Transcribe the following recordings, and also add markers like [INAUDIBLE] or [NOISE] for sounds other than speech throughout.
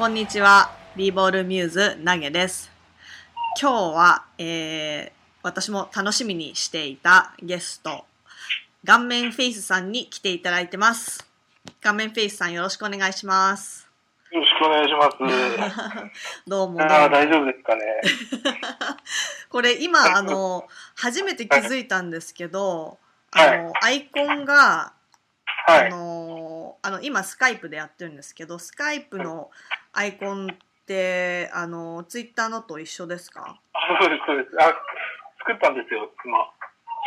こんにちは。ビーボールミューズ投げです。今日は、えー、私も楽しみにしていたゲスト、顔面フェイスさんに来ていただいてます。顔面フェイスさんよろしくお願いします。よろしくお願いします。[LAUGHS] どうも。大丈夫ですかね。[LAUGHS] これ今、あの、初めて気づいたんですけど、あの、アイコンが、あはい。のあの今スカイプでやってるんですけどスカイプのアイコンってあのツイッターのと一緒ですか？あそうです、そうです。あ、作ったんですよ、今。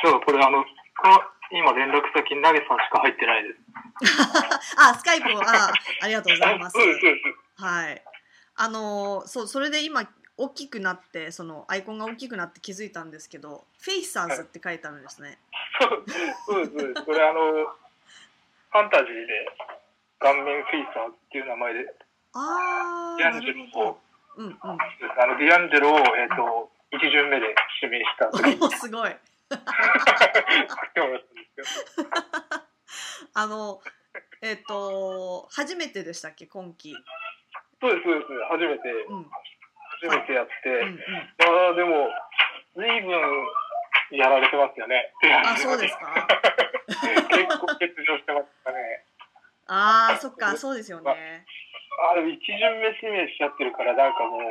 そう、これあの、今連絡先、投げさんしか入ってないです。[LAUGHS] あスカイプをあありがとうございます。はいあのそうそれで今大きくなってそのアイコンが大きくなって気づいたんですけどフェイサーズって書いてあるんですねそうそうです、そうです。これあの、ファンタジーで、顔面フェイサーっていう名前で、あディアンジェロをど、うんうん。あの、ディアンジェロを、えっ、と、一巡目で指名した時に。おすごい。あのえっ、と初めてでしたっけ？今期。そうです、そうです。初めて、うん。うん初めてやって、うんいやーでも、ずいぶんやられてますよね。あそうですか？[LAUGHS] 結構欠場してますかね。ああ、そっか、そうですよね。あでも一巡目指名しちゃってるから、なんかもう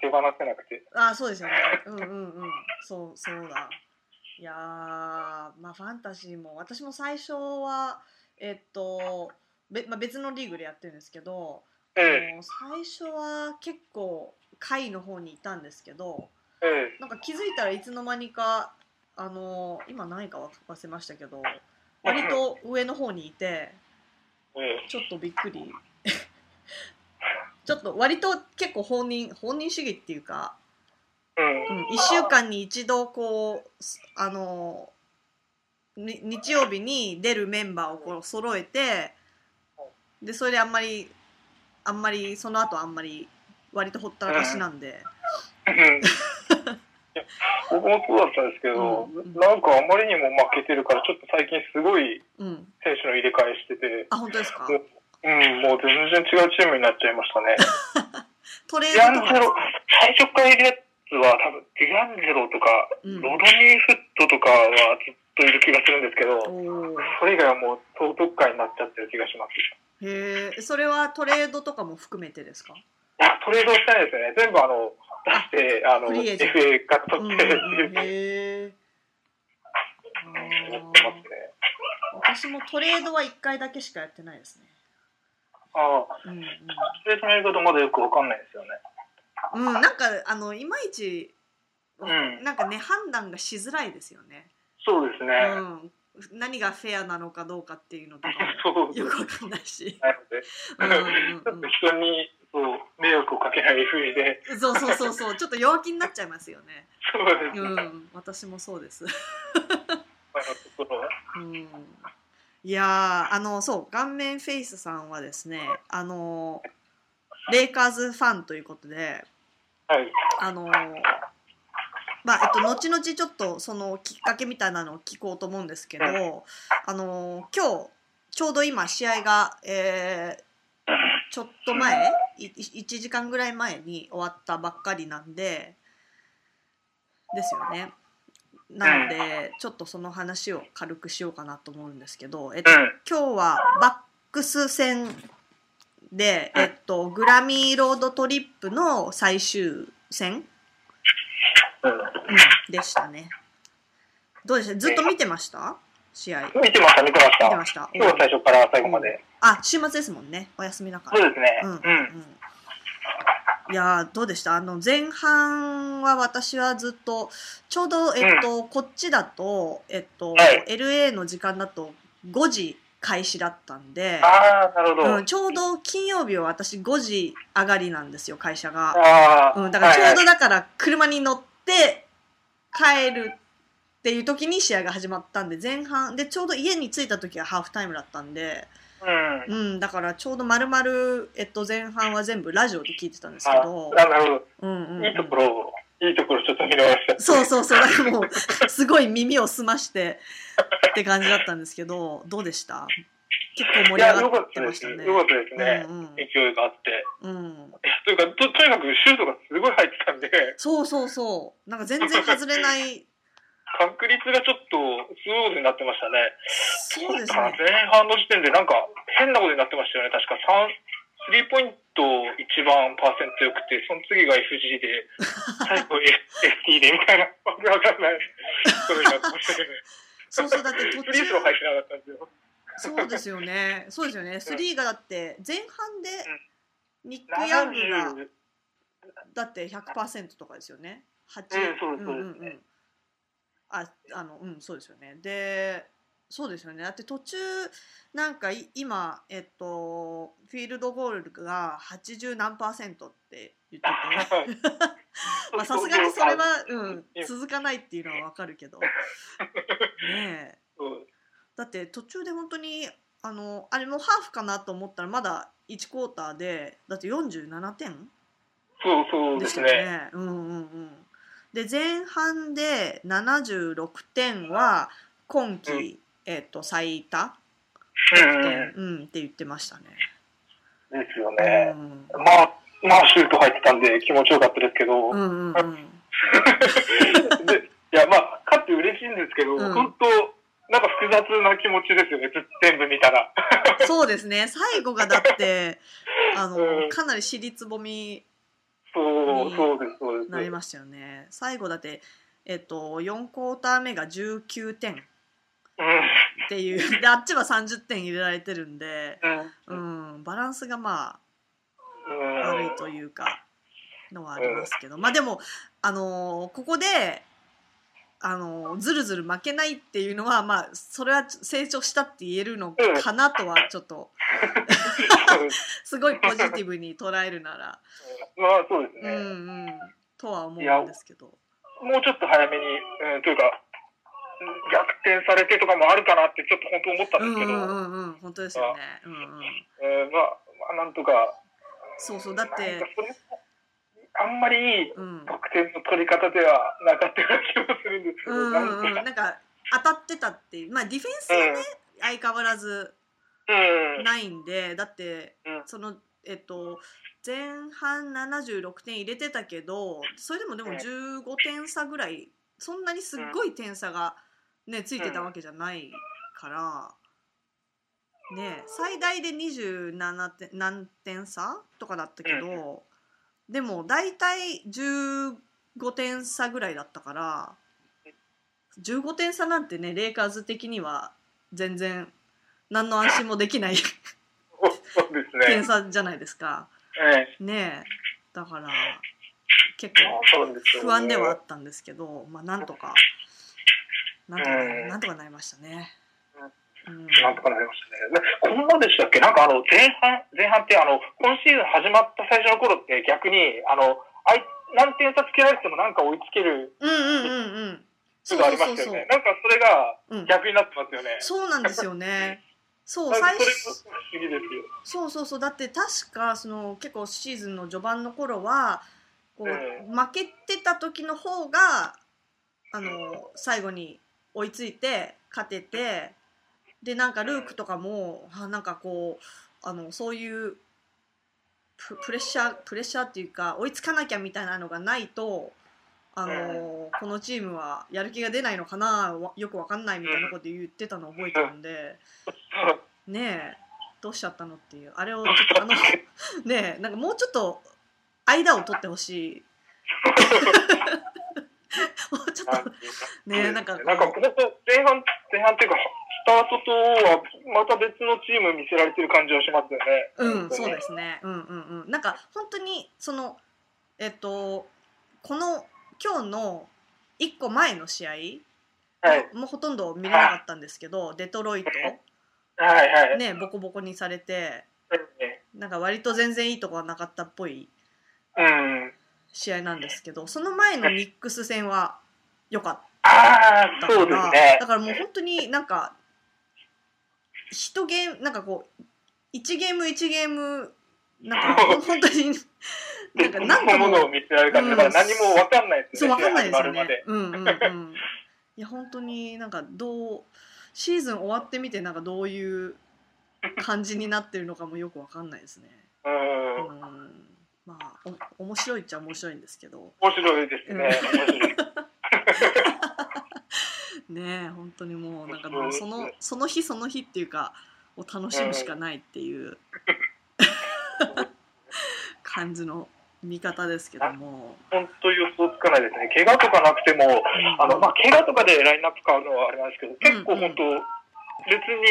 手放せなくて。ああ、そうですよね。うんうんうん。そう、そうだ。いやー、まあ、ファンタジーも、私も最初は、えっと、べまあ、別のリーグでやってるんですけど、あえの最初は結構、下位の方にいたんですけど、え、えなんか気づいたらいつの間にか、あの、今何か忘れましたけど、割と上の方にいて、え、えちょっとびっくり。ちょっと割と結構本人本人主義っていうか、え。うん。うん、1週間に一度こうすあのに日曜日に出るメンバーをこう揃えてでそれであんまりあんまりその後あんまり割とほったらかしなんで、うん。僕もそうだったんですけど、うん。なんかあまりにも負けてるから、ちょっと最近すごいうん、選手の入れ替えしてて、あ本当ですか？うん、もう全然違うチームになっちゃいましたね。[LAUGHS] トレードとかロ、最初からいるやつは多分ディアンジェロとか、うんロドニー・フットとかはずっといる気がするんですけど、それ以外はもう総督会になっちゃってる気がします。へえそれはトレードとかも含めてですか？いや、トレードしてないですよね。全部あの、出して、あの、FA からうんうん取ってっていうへえ。私もトレードは1回だけしかやってないですね。ああ、うんうん。トレードのやり方まだよくわかんないですよね。うん、なんかあのいまいち、うん。なんかね判断がしづらいですよね、そうですね。うん、何がフェアなのかどうかっていうのとかよくわかんないし、なので、うんうんちょっと人にそう迷惑をかけない風で、うん、そうそうそうそう。ちょっと弱気になっちゃいますよね、そうですね。うん、私もそうです。うん、いやーあのそう顔面フェイスさんはですねあのレイカーズファンということではい。あのまあえっと後々ちょっとそのきっかけみたいなのを聞こうと思うんですけど、あの今日ちょうど今試合が、えーちょっと前い1時間ぐらい前に終わったばっかりなんでですよね。なのでちょっとその話を軽くしようかなと思うんですけど、えっと、うん。今日はバックス戦で、えっと、グラミーロードトリップの最終戦、うんうん、でしたね。どうでした？ずっと見てました？試合。見てました、見てました。見てました？今日は最初から最後まで。あ、週末ですもんね。お休みだから。そうですね。うん。う。うんん。いやーどうでした？あの前半は私はずっとちょうどえっと、こっちだとえっと、はい LA の時間だと5時開始だったんで、ああ、なるほど。うん、ちょうど金曜日は私5時上がりなんですよ会社が。うん、だからちょうどはいだから車に乗って帰るっていう時に試合が始まったんで前半でちょうど家に着いた時はハーフタイムだったんで、はい、うん。うん、だからちょうど丸々、えっと、前半は全部ラジオで聞いてたんですけあど、あなるほど。うんうんうんいいところを、いいところちょっと見逃した。そうそうそうだからもう [LAUGHS] すごい耳を澄ましてって感じだったんですけどどうでした？結構盛り上がって。ましたね。よかったですね。うん勢いがあって。うんというかと、とにかくシュートがすごい入ってたんで、そうそうそうなんか全然外れない確率がちょっとスムーズになってましたね。そうですね。前半の時点でなんか変なことになってましたよね。確か3、スリーポイント一番パーセント良くて、その次が FG で、[LAUGHS] 最後 FT でみたいな、わけわかんない。ことになってましたけどね。[LAUGHS] そうそうだって途フリースロー入中ってなかったんですよ。そうですよね。そうですよね。スリーがだって前半でニック・ヤングが70だって100%とかですよね。8うんそうですそうです。んんああのうんそうですよね。でそうですよね。だって途中なんかい今えっとフィールドゴールが80何パーセントって言ってて。[LAUGHS] まあさすがにそれは、うん、続かないっていうのはわかるけど。[LAUGHS] ねえ。だって途中で本当にあのあれもハーフかなと思ったらまだ1クォーターでだって47点そうそうでですね。うんうんうん。で前半で76点は今季、うんえっ、と最多？うんうん点、うん、って言ってましたね。ですようね。んまあ、まあ、シュート入ってたんで気持ちよかったですけど、うんうんうん。[LAUGHS] でいや、まあ、勝って嬉しいんですけど、うん本当、なんか複雑な気持ちですよね、ず全部見たら。そうですね。最後がだってあの、うんかなり尻つぼみそそうです、そうです。なりましたよね。最後だってえっ、と4クォーター目が19点。っていう。であっちは30点入れられてるんで、うん。バランスがまあうん。悪いというかのはありますけど、まあでもあのーここであのーずるずる負けないっていうのはまあそれは成長したって言えるのかなとはちょっと [LAUGHS] す [LAUGHS] すごいポジティブに捉えるなら。[LAUGHS] まあ、そうですね。うんうん。とは思うんですけど。もうちょっと早めに、うん、というか、うん逆転されてとかもあるかなって、ちょっと本当思ったんですけど、うんうんうんうん。本当ですよね。うんうん。えーまあ、まあ、なんとか、そうそう。だってあんまりいいうん。得点の取り方ではなかったような気もするんですけど、うんうんうん。なんか当たってたっていう。まあディフェンスはね相変わらずないんでだってうん。そのえっと前半76点入れてたけどそれでもでもうん。15点差ぐらいそんなにすっごい点差がねついてたわけじゃないからね最大で27点何点差とかだったけどでも大体15点差ぐらいだったから15点差なんてねレイカーズ的には全然何の安心もできないそうですね。点差じゃないですか。ええねえだから結まあ構不安ではあったんですけど、まあなんとかなんとかうんなんとかなりましたね。うんなんとかなりましたね。でこんなでしたっけ？なんかあの、前半、前半ってあの、今シーズン始まった最初の頃って逆に、あの、あい何点差つけられてもなんか追いつけるうんうんうんうん。すそうぐありましたよね。。なんかそれがうん、逆になってますよね。そうなんですよね。そう最初。そうそうそう。だって確かその結構シーズンの序盤の頃はこう、う負けてた時の方があの最後に追いついて勝ててでなんかルークとかもあなんかこうあのそういうププレッシャープレッシャーっていうか追いつかなきゃみたいなのがないとあの、このチームはやる気が出ないのかなわよくわかんないみたいなこと言ってたのを覚えてるんで。ねえどうしちゃったのっていうあれをちょっとあの [LAUGHS] ねえなんかもうちょっと間を取ってほしい [LAUGHS] もうちょっとねえなんかなんか本当前半、前半っていうか、スタートとはまた別のチーム見せられてる感じはしますよね。うんそうですねうんうんうんなんか本当にそのえっとこの今日の1個前の試合はい。もうほとんど見れなかったんですけどデトロイトはいはい。ねボコボコにされてねなんか割と全然いいとこはなかったっぽいうん。試合なんですけどその前のニックス戦は良かったからそうですねだ。からもう本当になんか一ゲームなんかこう1ゲーム1ゲームなんか [LAUGHS] [LAUGHS] 本当になんか何もものを見せられたから何もわかんないですね。そうわかんないですよね。うんうんうんいや本当になんかどうシーズン終わってみてなんかどういう感じになってるのかもよくわかんないですね。うん。うんまあお面白いっちゃ面白いんですけど面白いですね。[LAUGHS] ねえ本当にもうなんかもうそのその日その日っていうかを楽しむしかないっていう [LAUGHS] [LAUGHS] 感じの見方ですけども。本当予想つかないですね。怪我とかなくても、あの、まあ、怪我とかでラインナップ変わるのはあれなんですけど、結構本当、別に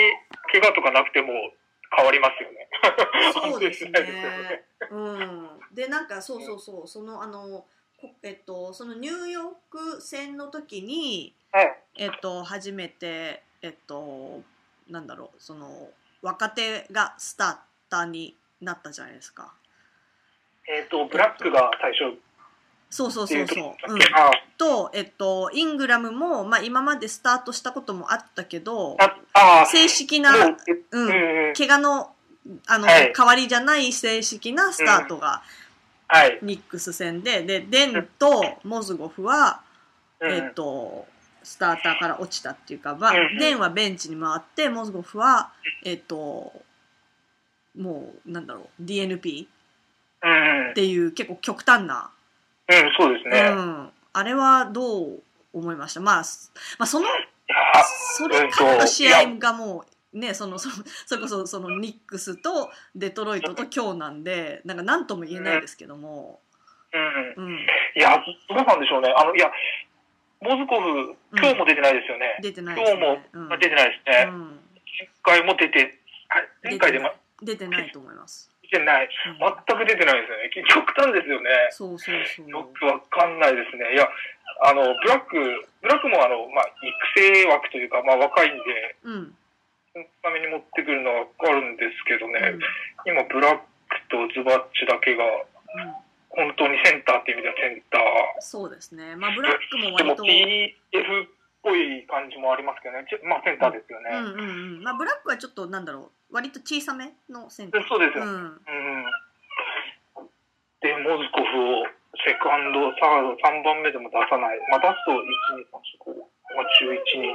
怪我とかなくても変わりますよね。[LAUGHS] そうですね。うん、でなんかそうそうそうそのあのこえっとそのニューヨーク戦の時にはい。えっと初めてえっとなんだろうその若手がスターターになったじゃないですか。えっ、と、ブラックが最初。そうそうそうう。そう。うん。とえっとイングラムもまあ今までスタートしたこともあったけど正式なもう。ん。怪我のあの、はい。代わりじゃない正式なスタートがはい。ニックス戦で、で、デンとモズゴフは、うん。えっ、と、スターターから落ちたっていうか、まあうん、デンはベンチに回って、モズゴフは、えっ、と、もう、なんだろう、DNP っ。ていう結構極端な、うん、そうですうね。ん。あれはどう思いました？まあ、すまあ、その、それからの試合がもう、ね、その、そのそれこそ、そのニックスとデトロイトと今日なんで、なんか何とも言えないですけども、うん。うん。いや、どうなんでしょうね。あの、いや、モズコフ、今日も出てないですよね。出てないです今日も出てないですね。うん前回も出て、はい前回でも出てないと思います。出てない。うん全く出てないですよね。極端ですよね。そうそうそう。よくわかんないですね。いや、あの、ブラック、ブラックもあの、まあ、育成枠というか、まあ、若いんで、うん。そのために持ってくるのはわかるんですけどうん。ね、今、ブラックとズバッチだけが、うん本当にセンターっていう意味ではセンター。そうですね。まあブラックもでも割と。TF っぽい感じもありますけどね。まあ、センターですよね。うんうんうん。まあブラックはちょっとなんだろう。割と小さめのそうですよ。うん。うん。で、モズコフをセカンド、サード、3番目でも出さない。まあ、出すと1、2、3、4、5、まあ、11人。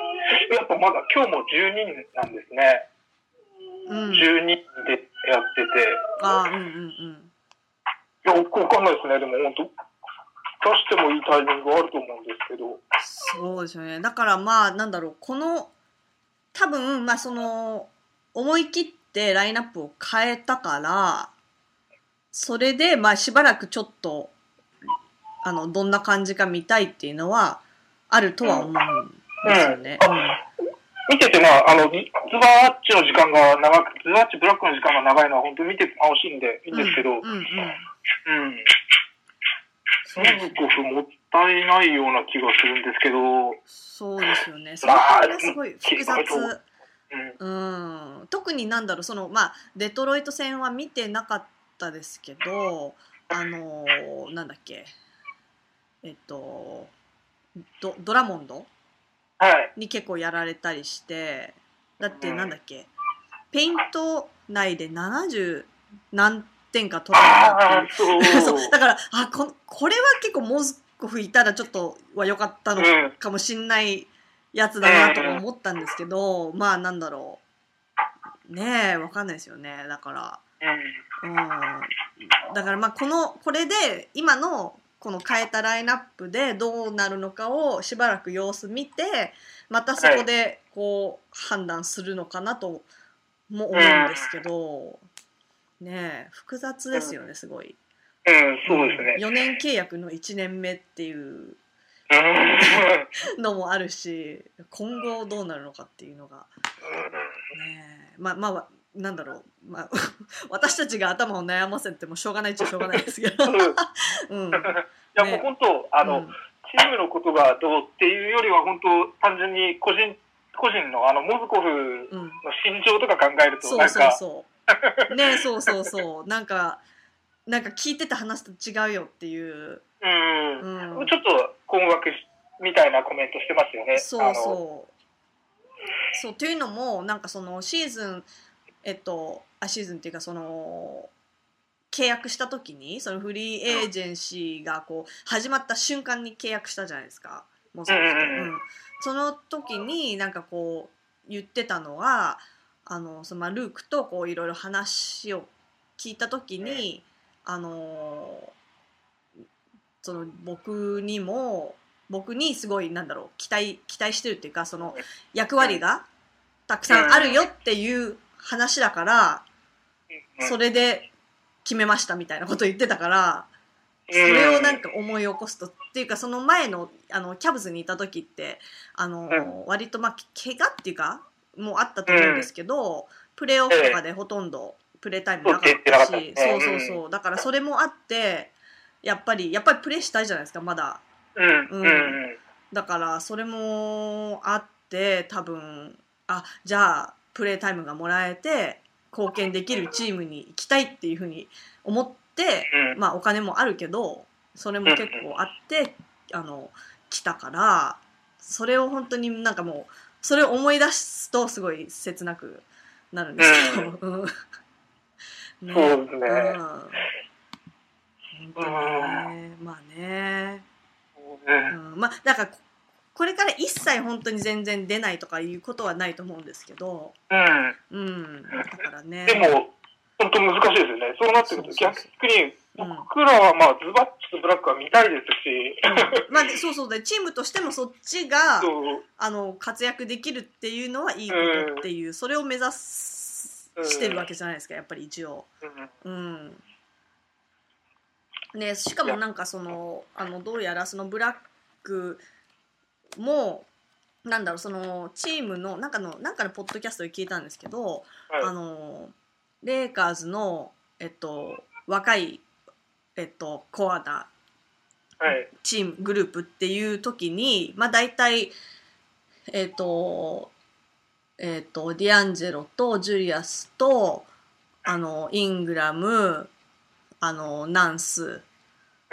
やっぱまだ今日も12人なんですね。うん。12人でやってて。ああ、うんうんうん。いや、わかんないですね。でも本当、出してもいいタイミングはあると思うんですけど。そうですよね。だからまあなんだろう。この、多分まあその、思い切ってラインナップを変えたから、それでまあしばらくちょっと、あの、どんな感じか見たいっていうのは、あるとは思うんですよね。見てて、まあ、あの、ズズバッチの時間が長く、ズバッチブラックの時間が長いのは本当に見てて楽しいんでいいんですけど、うん。うんうんコフもったいないような気がするんですけど、うん。そうですよね。その辺がすごい複雑。うん、特になんだろうそのまあデトロイト戦は見てなかったですけどあのーなんだっけ。えっとドドラモンド？はい。に結構やられたりしてだってなんだっけ。ペイント内で70何点か取ったああっ、て。いう。[LAUGHS] そう。だからあここれは結構モズコフいたらちょっとは良かったのうん。かもしんないやつだなとか思ったんですけど、まあなんだろうねえわかんないですよねだからうんだからまあこのこれで今のこの変えたラインナップでどうなるのかをしばらく様子見てまたそこでこう判断するのかなとも思うんですけど、ねえ複雑ですよねすごい。うん。うん、そうですね。4年契約の1年目っていううん。のもあるし今後どうなるのかっていうのが。ねえ。まあまあなんだろう、まあ、[LAUGHS] 私たちが頭を悩ませてもしょうがないっちゃしょうがないですけど、うん。うん、いや、もう本当、あの、チームのことがどうっていうよりは、本当、単純に個人、個人の、あの、モズコフうんうん、の心情とか考えると、そうそうなんか、そう。ねそうそうそう。なんかなんか聞いてた話と違うよっていう、うん、うん、ちょっと困惑しみたいなコメントしてますよね。そうそう。そうというのもなんかそのシーズンえっとあシーズンっていうかその契約した時にそのフリーエージェンシーがこう始まった瞬間に契約したじゃないですか。もうその時になんかこう言ってたのはあのそのまあルークとこういろいろ話を聞いた時に、あのその僕にも僕にすごいなんだろう期待期待してるっていうかその役割がたくさんあるよっていう話だから、うんそれで決めましたみたいなこと言ってたから、それをなんか思い起こすとっていうかその前のあのキャブズにいた時ってあの、うん割とまあ怪我っていうかもうあったと思うんですけど、プレーオフとかでほとんどプレータイムなかったし、そうそうそう。だからそれもあってやっぱりやっぱりプレーしたいじゃないですかまだ。うんうん。うんだからそれもあって多分あじゃあプレータイムがもらえて貢献できるチームに行きたいっていうふうに思って、うん。まあお金もあるけどそれも結構あって、あの来たからそれを本当になんかもうそれを思い出すとすごい切なくなるんですけど、うん。[LAUGHS] ね。そうですねねまあね。うん。うん、まあだからここれから一切本当に全然出ないとかいうことはないと思うんですけど、うん。うん、だからね。でも、本当難しいですよね。そうなってくると、逆に、うん。僕らはまあ、ズバッチとブラックは見たいですし、うん。まあでそうそう。でチームとしてもそっちがあの活躍できるっていうのはいいことっていう、それを目指すうん。してるわけじゃないですかやっぱり一応。うん。うんね、しかもなんかそのあのどうやらそのブラックもなんだろうそのチームのなんかのなんかのポッドキャストで聞いたんですけど、あはいのレイカーズの、えっと、若い、えっと、コアなはい。チームグループっていう時にまあ大体えっ、とえっ、とディアンジェロとジュリアスとあのイングラムあのナンス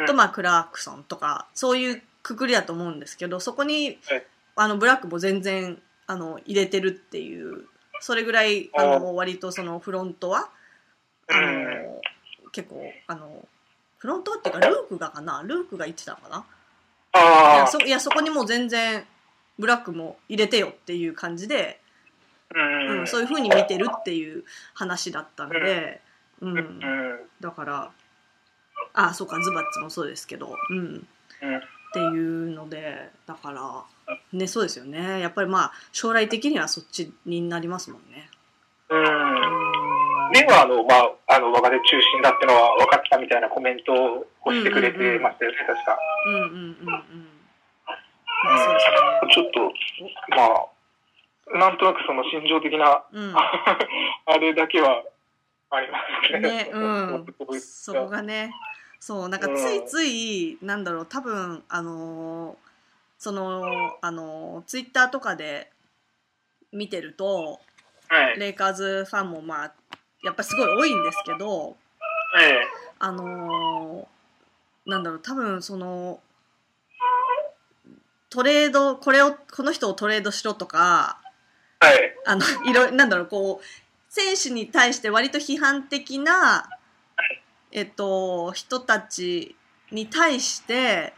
と、うん。まあ、クラークソンとかそういうくくりだと思うんですけどそこに、はい。あのブラックも全然あの入れてるっていうそれぐらいあの割とそのフロントはあの、うん結構あのフロントっていうかルークがかなルークが言ってたのかな？いやそいやそこにもう全然ブラックも入れてよっていう感じで、うん。うん、そういう風に見てるっていう話だったんで、うん。うん。だからあそうかズバッツもそうですけど、うん、うん。っていうのでだからねそうですよねやっぱりまあ将来的にはそっちになりますもんね。うん。うんでは、あの、まあ、あの、若手中心だってのは分かったみたいなコメントをしてくれてましたよね、確か。うんうんうんうん。まあそうですちょっと、まあ、なんとなくその心情的な、ね。[LAUGHS] あれだけはありますうん。ね。ね、うん。[LAUGHS] そこがね、そう、なんかついつい、なんだろう、多分、あのーその、あのーツイッターとかで見てると、はい。レイカーズファンもまあ、やっぱすごい多いんですけど、えあのーなんだろう、多分その、トレード、これを、この人をトレードしろとか、えはい。あの、いろ、なんだろう、こう、選手に対して割と批判的な、えっと、人たちに対して、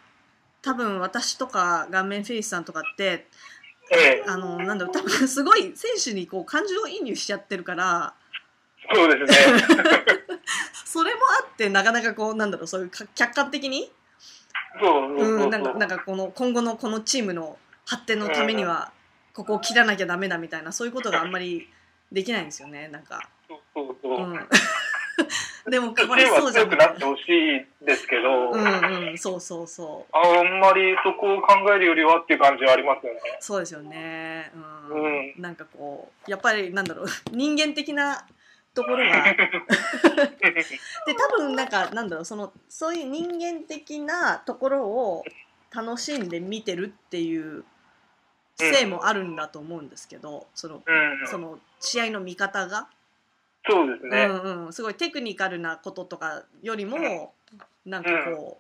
多分私とか顔面フェイスさんとかって、ええあの、なんだろう、多分 [LAUGHS] すごい選手にこう感情移入しちゃってるから、そうですね。[LAUGHS] それもあってなかなかこう、なんだろう、そういうか客観的に、そうそうそううん、なんか、なんかこの、今後のこのチームの発展のためには、ここを切らなきゃダメだみたいな、そういうことがあんまりできないんですよね、なんか。そうそうそう。うん。[LAUGHS] でも、チかわいそうじゃん。強くなってほしいですけど、うんうん、そうそうそう。あんまりそこを考えるよりはっていう感じはありますよね。そうですよね。う。うんなんかこう、やっぱりなんだろう、[LAUGHS] 人間的なところが。[LAUGHS] で、多分なんか、なんだろう、その、そういう人間的なところを楽しんで見てるっていう性もあるんだと思うんですけど、その、うん。その試合の見方が。そうですね。うんうん、すごいテクニカルなこととかよりも、なんかこ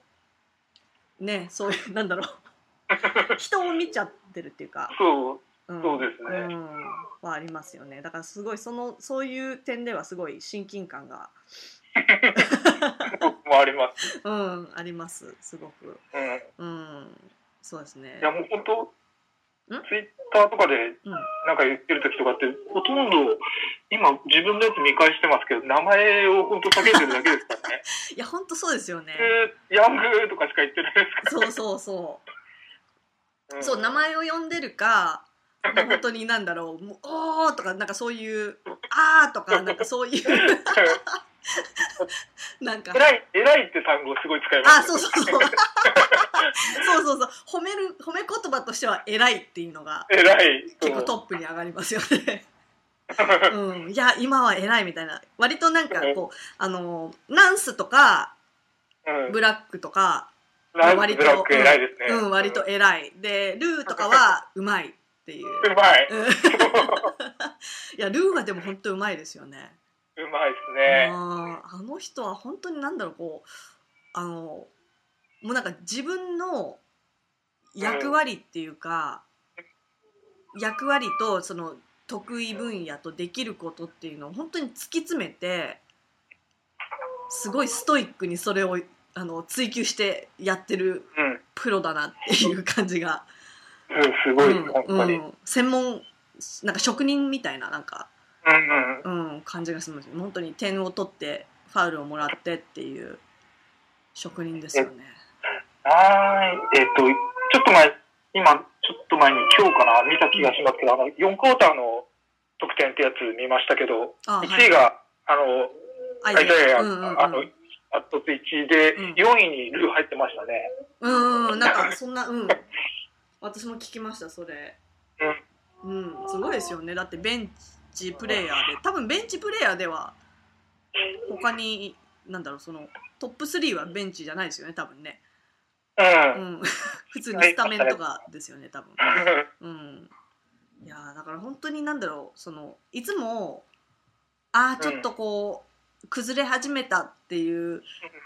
う、ねそういう [LAUGHS] なんだろう。[LAUGHS] 人を見ちゃってるっていうか、そう。うん、そうですね。うん、はありますよね。だからすごいそのそういう点ではすごい親近感が、僕 [LAUGHS] もあります。うん、あります。すごく、うん。うん、そうですね。いやもう本当、ツイッターとかでうん。なんか言ってる時とかって、ほとんど、今自分のやつ見返してますけど、名前を本当叫んでるだけですからね。[LAUGHS] いや、ほんとそうですよね。えーヤングとかしか言ってないですかそうそうそう。ら、んそう、名前を呼んでるか、本当になんだろう、もうおーとか、なんかそういう、あーとか、なんかそういう、[LAUGHS] [LAUGHS] なんか、偉い、偉いって単語すごい使いますあ、そうそうそう。[LAUGHS] そうそうそう。褒める、褒め言葉としては偉いっていうのが偉い。結構トップに上がりますよね。[LAUGHS] うん。いや、今は偉いみたいな。割となんかこう、あの、ナンスとか、うん。ブラックとか、ラ割とね。うん、割と偉い。で、ルーとかはうまいっていう。うまい。うんいや、ルーはでも本当うまいですよね。うまいですね。あーあの人は本当になんだろうこうあのもうなんか自分の役割っていうか、役割とその得意分野とできることっていうのを本当に突き詰めてすごいストイックにそれをあの追求してやってるうん。プロだなっていう感じが、うん、すごい、うん本当に。うんうん専門なんか職人みたいななんかうん。うん、感じがします本当に点を取ってファウルをもらってっていう職人ですよね。はーい。えっ、と、ちょっと前、今、ちょっと前に今日かな、見た気がしますけど、あの、4クォーターの得点ってやつ見ましたけど、あ1位が、あの、アアイザヤ、うんうんうんあの、アットツ1位で、うん4位にルー入ってましたね。うんうんなんかそんなうん私も聞きましたそれ。うん、すごいですよねだってベンチプレイヤーで多分ベンチプレイヤーでは他になんだろうそのトップ3はベンチじゃないですよね多分ね。うん。ううん。ん、[LAUGHS] 普通にスタメンとかですよね多分。うん、いやーだから本当になんだろうそのいつもああちょっとこう、崩れ始めたっていう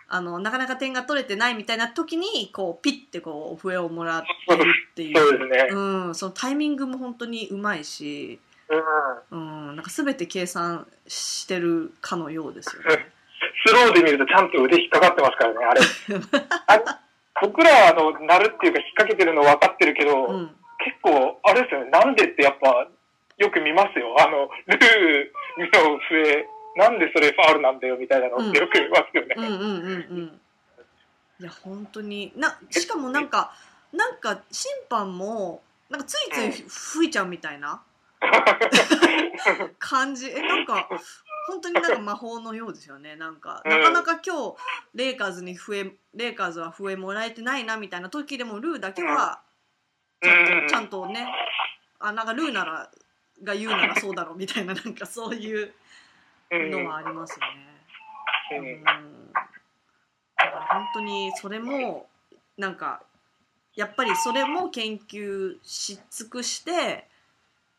あのなかなか点が取れてないみたいな時にこうピッてこう笛をもらってるっていそうね。うん、そのタイミングも本当にうまいし、うん。うん、なんか全て計算してるかのようですよね。スローで見るとちゃんと腕引っかかってますからね、あれ。[LAUGHS] あれ僕らは、あの、鳴るっていうか引っ掛けてるの分かってるけど、うん、結構、あれですよね、なんでってやっぱ、よく見ますよ。あの、ルーの笛、なんでそれファールなんだよみたいなのってよく見ますよね。うんうんうんうんいや本当になしかもなんかなんか審判もなんかついつい吹いちゃうみたいな [LAUGHS] 感じ。えなんか本当になんか魔法のようですよね。なんかうん。なかなか今日レイカーズに笛レイカーズは笛もらえてないなみたいな時でもルーだけはちゃんとちゃんとねあなんかルーならが言うならそうだろうみたいななんかそういううんのはありますよね。ううんん。だから本当にそれもなんかやっぱりそれも研究し尽くして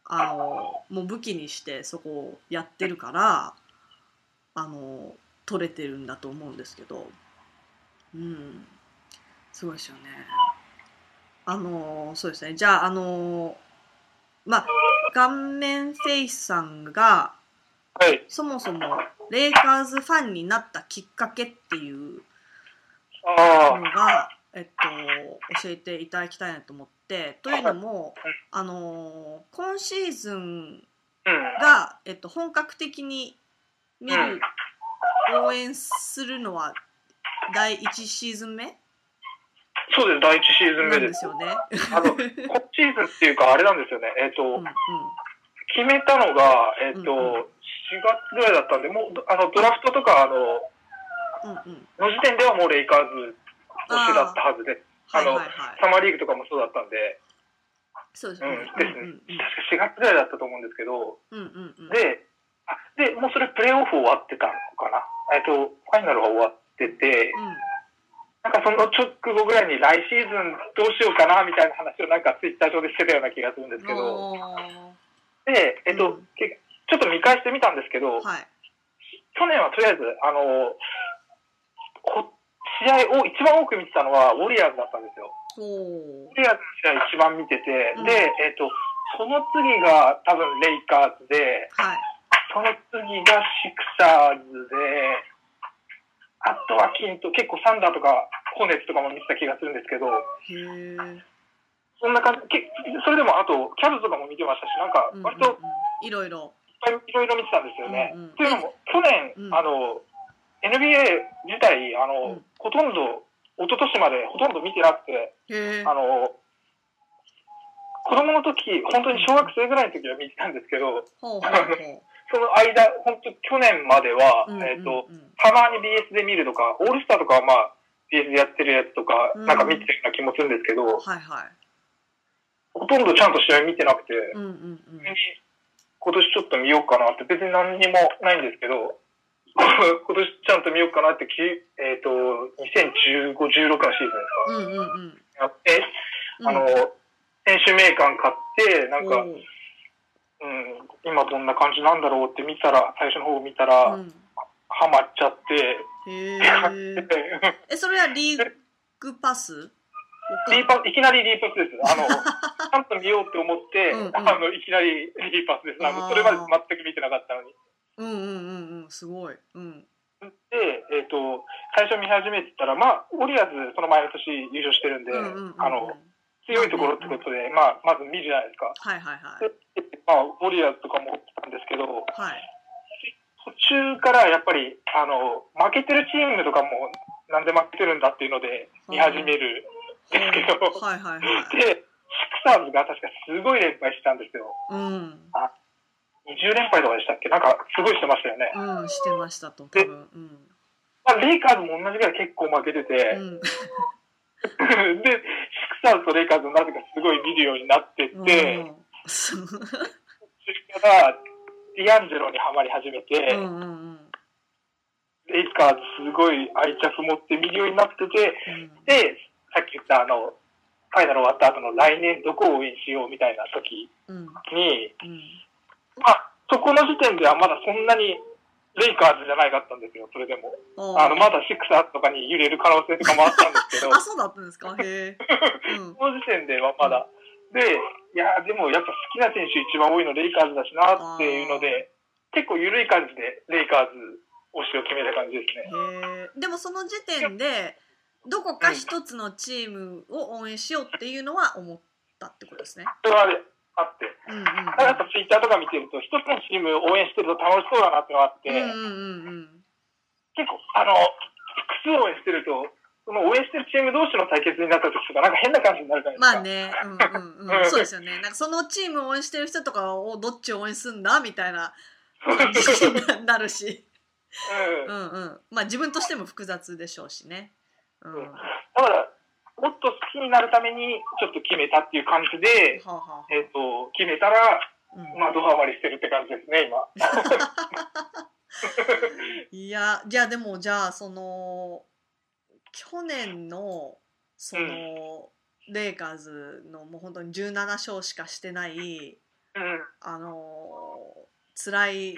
あのもう武器にしてそこをやってるからあの取れてるんだと思うんですけどうんすごいですよね。あのそうですねじゃああのまあ顔面フェイスさんがはい。そもそもレイカーズファンになったきっかけっていうあのが、えっと、教えていただきたいなと思ってというのも、あのー今シーズン。が、えっと、本格的に見うんる、応援するのは第1シーズン目？そうです、第一シーズン目で。ですすよね。あの、今シーズンっていうか、あれなんですよね。えっ、と、うんうん決めたのが、えっ、と、うんうん4月ぐらいだったんで、もう、あの、ドラフトとか、あの、うんうんの時点ではもうレイカーズとしてだったはずで、あの、はいはいはい。サマーリーグとかもそうだったんで、そうですね。うん、ですね。うんうん確か4月ぐらいだったと思うんですけど、うんうんうん。で、あ、で、もうそれプレイオフ終わってたのかな？えっと、ファイナルが終わってて、うんなんかその直後ぐらいに来シーズンどうしようかなみたいな話をなんかツイッター上でしてたような気がするんですけど、で、えっと、うんけちょっと見返してみたんですけど、はい。去年はとりあえず、あの、こ試合を一番多く見てたのはウォリアーズだったんですよ。ウォリアーズの試合一番見てて、うんで、えっと、その次が多分レイカーズで、はい。その次がシクサーズで、あとはキント、結構サンダーとかホーネッツとかも見てた気がするんですけど、へえ。そんな感じ、けそれでもあと、キャブズとかも見てましたし、なんか割といろいろ。ぱいいろいろ見てたんですよね。うんうんっていうのも、去年、うんあの、NBA 自体、あの、うんほとんど、一昨年までほとんど見てなくて。あの、子供の時、本当に小学生ぐらいの時は見てたんですけど、ほうほうほう。その間、本当去年までは、うんうんえっ、と、うんたまに BS で見るとか、オールスターとかはまあ、BS でやってるやつとか、うんなんか見てるような気もするんですけど、はいはい。ほとんどちゃんと試合見てなくて、うんうんうん。今年ちょっと見ようかなって、別に何にもないんですけど、[LAUGHS] 今年ちゃんと見ようかなって、きえっ、と、2015、16のシーズンですか。うんうんうん。やって、あの、選手名鑑買って、なんか、おううん、今どんな感じなんだろうって見たら、最初の方見たら、うんハマっちゃって、へ買っえ。て、[LAUGHS] え、それはリーグパス？リーパス、いきなりリーパスです。あの、[LAUGHS] ちゃんと見ようって思って、うんうんあの、いきなりリーパスです。あの、それまで全く見てなかったのに。うんうんうんうん、すごい。うん。で、えっ、と、最初見始めてたら、まあ、オリアーズ、その前の年優勝してるんで、うんうんうんうん。あの、強いところってことで、まあ、まず見るじゃないですか。はいはいはい。で、まあ、ウォリアーズとかも来たんですけど、はい。途中からやっぱり、あの、負けてるチームとかも、なんで負けてるんだっていうので、見始めるんですけど、はいはいはい。で、シクサーズが確かすごい連敗したんですよ。うん。20連敗とかでしたっけ？なんか、すごいしてましたよね。うん、してましたと、多分。うん。まあ、レイカーズも同じぐらい結構負けてて、うん。[LAUGHS] で、シクサーズとレイカーズをなぜかすごい見るようになってって、うん。それから、ディアンジェロにはまり始めて、うんうんうん。レイカーズすごい愛着持って見るようになってて、うん。で、さっき言ったあの、ファイナル終わった後の来年どこを応援しようみたいな時うん。に、うんまあ、そこの時点ではまだそんなにレイカーズじゃないかったんですよ、それでも。あの、まだシクサーズとかに揺れる可能性とかもあったんですけど、[LAUGHS] あ、そうだったんですか？へえ。[LAUGHS] うん。その時点ではまだ。で、いや、でもやっぱ好きな選手一番多いのレイカーズだしなっていうので、結構緩い感じでレイカーズ推しを決めた感じですね。へえ。でもその時点で、どこか一つのチームを応援しようっていうのは思ったってことですね。それはあって。うんうんただやっぱツイッターとか見てると、一つのチームを応援してると楽しそうだなってのがあって、うん。うんうん。結構、あの、複数応援してると、その応援してるチーム同士の対決になった時とか、なんか変な感じになるじゃないですか。まあね、うんうんうん、そうですよね。なんかそのチームを応援してる人とかをどっちを応援すんだみたいな感じになるし、う。うんんうん。まあ自分としても複雑でしょうしね。うん。だから、もっと好きになるために、ちょっと決めたっていう感じで、あ、はあはえっ、と、決めたら、うんまあ、ドハマりしてるって感じですね、今。[LAUGHS] いやじゃあでもじゃあその去年のその、レイカーズのもう本当に17勝しかしてないうん。あの辛い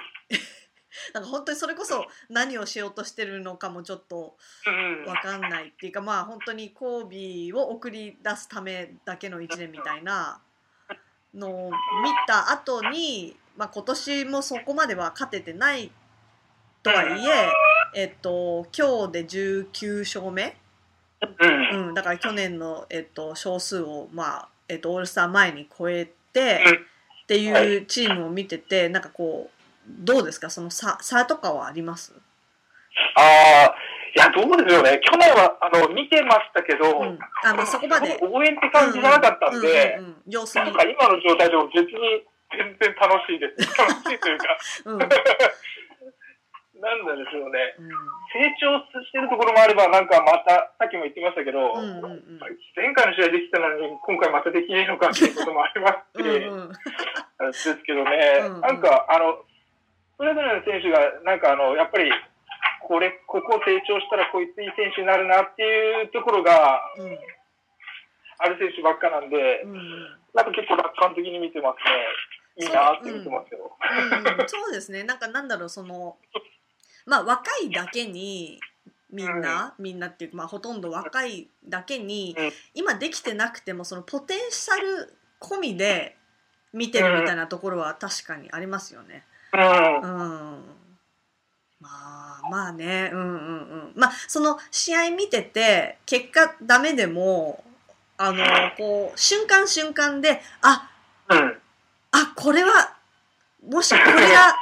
[LAUGHS] なんか本当にそれこそ何をしようとしてるのかもちょっとうん。分かんないっていうかまあ本当にコービーを送り出すためだけの1年みたいなのを見た後に、まあ、今年もそこまでは勝ててないとはいえ、えっと、今日で19勝目、うん。うん、だから去年の、えっと、勝数を、まあえっと、オールスター前に超えてうんっていうチームを見ててなんかこうどうですか？その差差とかはあります？ああ、いや、どうですよね。去年は、あの、見てましたけど、うん、あまあそこまで。応援って感じじゃなかったんで、うんうんうん様子見。なんか今の状態でも別に全然楽しいです。[LAUGHS] 楽しいというか、うん。[LAUGHS] なんなんでしょうね。うん。成長してるところもあれば、なんかまた、さっきも言ってましたけど、うんうんうん。前回の試合できたのに、今回またできないのかっていうこともありまし。て、うんうん。[LAUGHS] ですけどね、うんうん。なんか、あの、それぞれの選手が、なんかあの、やっぱり、これ、ここ成長したらこいついい選手になるなっていうところがある選手ばっかなんで、うん。うんなんか結構楽観的に見てますね。いいなって見てますよ。うん。そうですね。なんかなんだろうそのまあ若いだけにみんな、みんなっていうか、まあ、ほとんど若いだけに、うん。今できてなくてもそのポテンシャル込みで見てるみたいなところは確かにありますよね。うん。うん。まあまあね。うんうんうん。まあその試合見てて結果ダメでもあの、こう、瞬間瞬間で、あ、うん。あ、これは、もしこれが、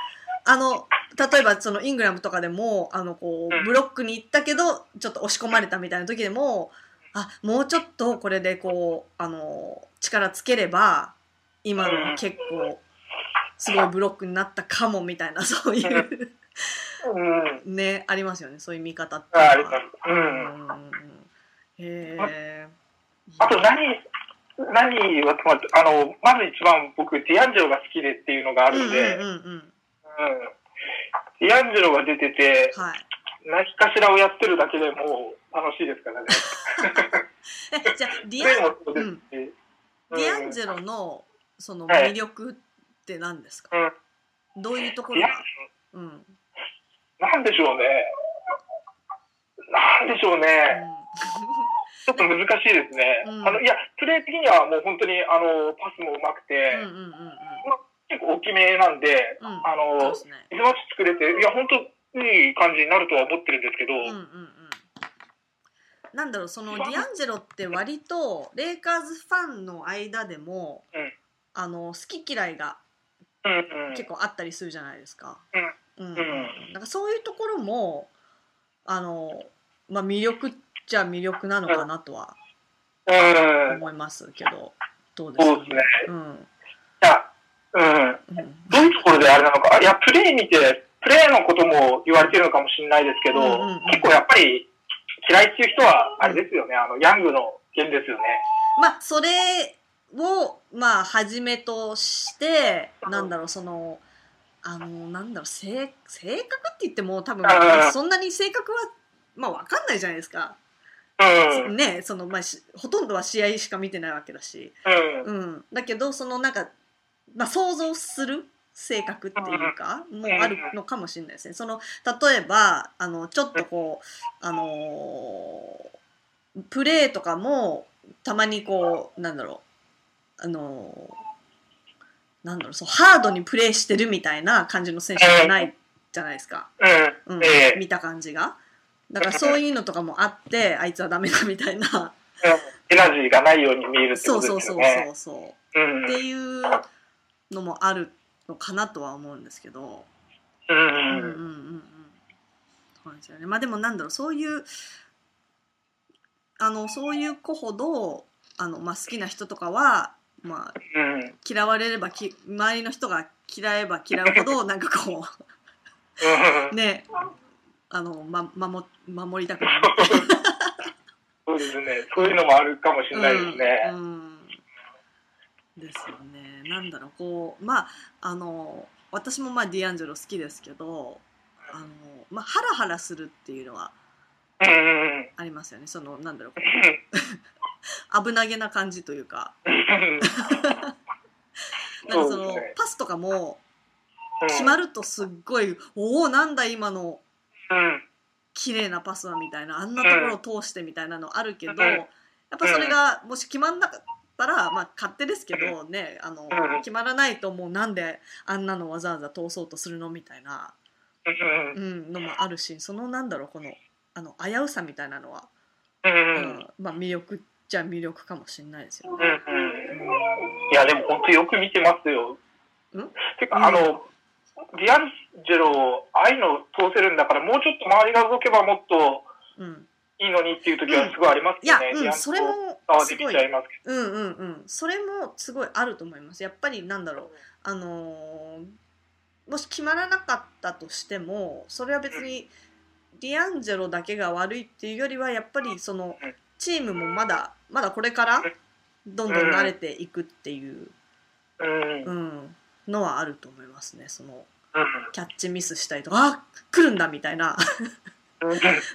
あの、例えばそのイングラムとかでも、あの、こうブロックに行ったけど、ちょっと押し込まれたみたいな時でも、あ、もうちょっとこれでこう、あの、力つければ、今のは結構、すごいブロックになったかもみたいな、[LAUGHS] そういう、うん。ね、ありますよね、そういう見方ってあ。ります。う。うんんうんうんへえ。あと何、何は、まあの、まず一番僕、ディアンジェロが好きでっていうのがあるんで、うんうんうんうん。うんディアンジェロが出てて、はい。何かしらをやってるだけでもう楽しいですからね。[LAUGHS] え、じゃあ、ディアン。ディアンジェロロの、そのはい魅力って何ですか、うん。どういうところが、うん。なんでしょうね。なんでしょうね。ちょっと難しいですね。うんあの、いや、プレー的にはもう本当に、あの、パスも上手くて、うんうんうんうん結構大きめなんで、うん。うん。あのね。水増し作れて、いや、本当いい感じになるとは思ってるんですけど、うんうんうん。なんだろう、そのディアンジェロって割と、レイカーズファンの間でも、うんあの、好き嫌いが。結構あったりするじゃないですか。うん。なんかそういうところも、あの、まあ魅力っちゃ魅力なのかなとはうん。思いますけど、どうですか？そうですね。うん。うん。うん。どういうところであれなのか？いや、プレー見て、プレーのことも言われてるのかもしれないですけど、うんうんうん結構やっぱり嫌いっていう人は、あれですよね、あの、ヤングの件ですよね。まあそれをまあはじめとしてなんだろうそのあのなんだろう性性格って言っても多分うんそんなに性格はまあわかんないじゃないですか、うん。ねそのまあしほとんどは試合しか見てないわけだし、うん。うん、だけどそのなんか、まあ、想像する性格っていうかもあるのかもしれないですね。その例えばあのちょっとこうあのープレーとかもたまにこうなんだろうあのーなんだろうそうハードにプレーしてるみたいな感じの選手じゃないじゃないですか、うん。見た感じが。だからそういうのとかもあってあいつはダメだみたいなエナジーがないように見えるってそうことそうそうですよね。そうそううん。っていうのもあるのかなとは思うんですけど、ううんうんうんん。うんそうですよねまあでもなんだろうそういうあのそういう子ほどあの、まあ、好きな人とかは、まあ、うん。嫌われればき周りの人が嫌えば嫌うほど [LAUGHS] なんかこうねあの、ま、守守りたくなる [LAUGHS] そうですね。そういうのもあるかもしれないですね。うんうんですよね。なんだろうこうまああの私もまあディアンジェロ好きですけどあのまあハラハラするっていうのはありますよね。そのなんだろ。う [LAUGHS] [LAUGHS] 危なげな感じというか。うん。なんかそのパスとかもうん。決まるとすっごいおおなんだ今のうん。綺麗なパスはみたいなあんなところを通してみたいなのあるけど、うん。やっぱそれがもし決まんなかったら、まあ勝手ですけどねあのうん。決まらないともうなんであんなのわざわざ通そうとするのみたいな、うん。うん、のもあるしそのなんだろうこのあの危うさみたいなのは、うんまあ、魅力じゃ魅力かもしれないですよ。うね。んうん。いや、でも本当よく見てますよ。ん？てか、あの、ディアンジェロ、ああいうの通せるんだから、もうちょっと周りが動けばもっとうん、いいのにっていう時はすごいありますいやよね。、うん、アンそれもすきごい。ちゃいますけうんうんうん。それもすごいあると思います。やっぱりなんだろう。あのーもし決まらなかったとしてもそれは別にディアンジェロだけが悪いっていうよりはやっぱりそのうん。チームもまだまだこれからどんどん慣れていくっていう、ど。うん。のはあると思いますね。そのキャッチミスしたりとかあ来るんだみたいな、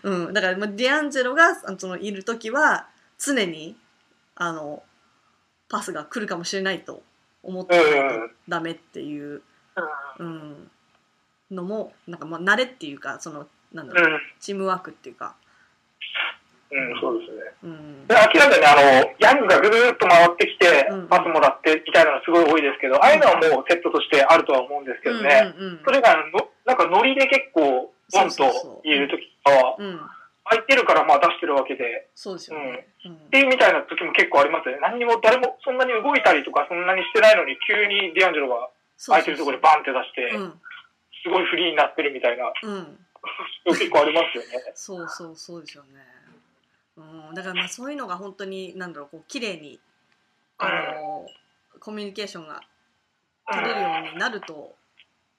うん、だからまあディアンジェロがそのいる時は常にあのパスが来るかもしれないと思ってないとダメっていう、うん、のもなんかまあ慣れっていうかそのなんだろう、うん。チームワークっていうか、うん、そうですね。うんで、明らかにあの、ヤングがぐるーっと回ってきてうん、パスもらってみたいなのすごい多いですけど、ああいうのはもうセットとしてあるとは思うんですけどね。うんうんそれがの、なんかノリで結構、ボンと言えるときとかは、空いてるからまあ出してるわけで、そうですよね。うんっていうみたいな時も結構ありますよね。何にも誰もそんなに動いたりとかそんなにしてないのに急にディアンジェロが空いてるところでバンって出して、うん。すごいフリーになってるみたいな、うん。[LAUGHS] 結構ありますよね。そうそうそうですよね。うん、だからまあそういうのが本当になんだろうこう綺麗にあのコミュニケーションが取れるようになると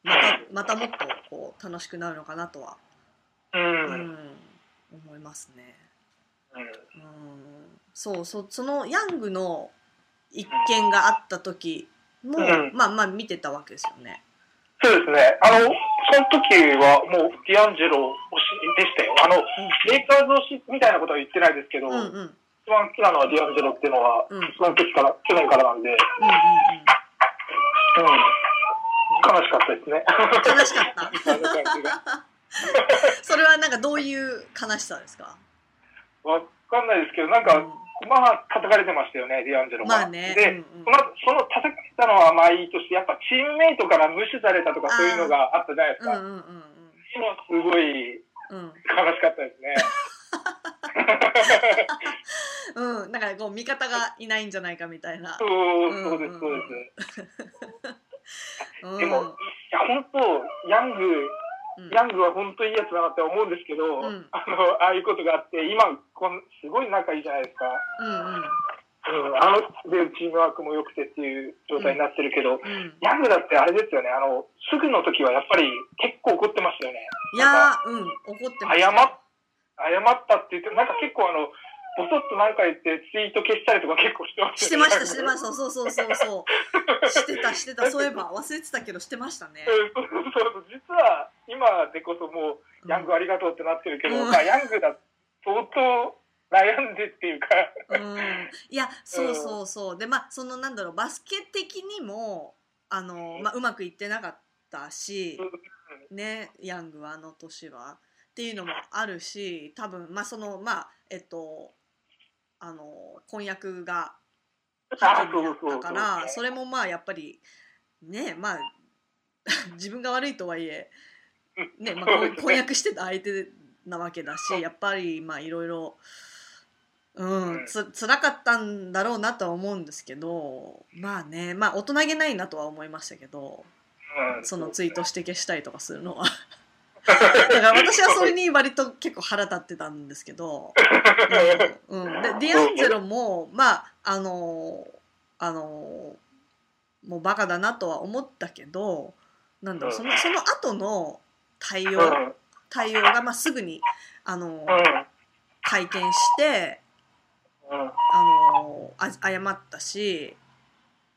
またまたもっとこう楽しくなるのかなとは、うん。ううん。ん、思いますね。うん、そうそそのヤングの一件があった時も、うんまあまあ見てたわけですよね。そうですね。あの、その時はもうディアンジェロ推しでしたよ。あの、レイカーズ推しみたいなことは言ってないですけど、うん、うん。うんうん一番好きなのはディアンジェロっていうのは、うん。うんその時から、去年からなんで、うん。悲しかったですね。悲しかった。[LAUGHS] それはなんかどういう悲しさですか、わかんないですけど、なんか、うんまあ、叩かれてましたよね、ディアンジェロが。まあね。で、うんうん。その、その叩かれたのはまあいいとして、やっぱチームメイトから無視されたとかそういうのがあったじゃないですか。うんうんうん。今すごいうん。悲しかったですね。うん。うんだからこう味方がいないんじゃないかみたいな。そう、そうです、そうです。うん。でも、いや、本当、ヤング、うん。ヤングは本当いいやつだなって思うんですけど、うん。あの、ああいうことがあって、今、こんすごい仲いいじゃないですか。うんうん。うん、あの、で、チームワークも良くてっていう状態になってるけど、うん。ヤングだってあれですよね、あの、すぐの時はやっぱり結構怒ってましたよね。いやーうん怒ってました謝っ、謝ったって言って、なんか結構あの、ボソッとなんか言ってツイート消したりとか結構してまししたてましたしてましした。そうそうそうそう。[LAUGHS] してたしてた。そういえば忘れてたけどしてましたね。た。そうそうそう、実は今でこそもう、ヤングありがとうってなってるけど、うん。まあヤングだ、相当悩んでっていうか、うん、いやそうそうそう。でまあそのなんだろうバスケ的にもあの、まあ、うまくいってなかったし、ねヤングはあの年は。っていうのもあるし多分まあそのまあえっとあの婚約があ破棄になっそうそうそうたからそれもまあやっぱりねまあ [LAUGHS] 自分が悪いとはいえ、ねまあ、婚婚約してた相手なわけだしやっぱりまあいろいろ。うん、つ辛かったんだろうなとは思うんですけどまあねまあ大人げないなとは思いましたけどうんそのツイートして消したりとかするのはだから私はそれに割と結構腹立ってたんですけど、うん。うん、でディアンジェロもまああのあのもうバカだなとは思ったけどなんだろうそのその後の対応うん。対応がまあすぐにあのうん。会見してうん。あのあ謝ったし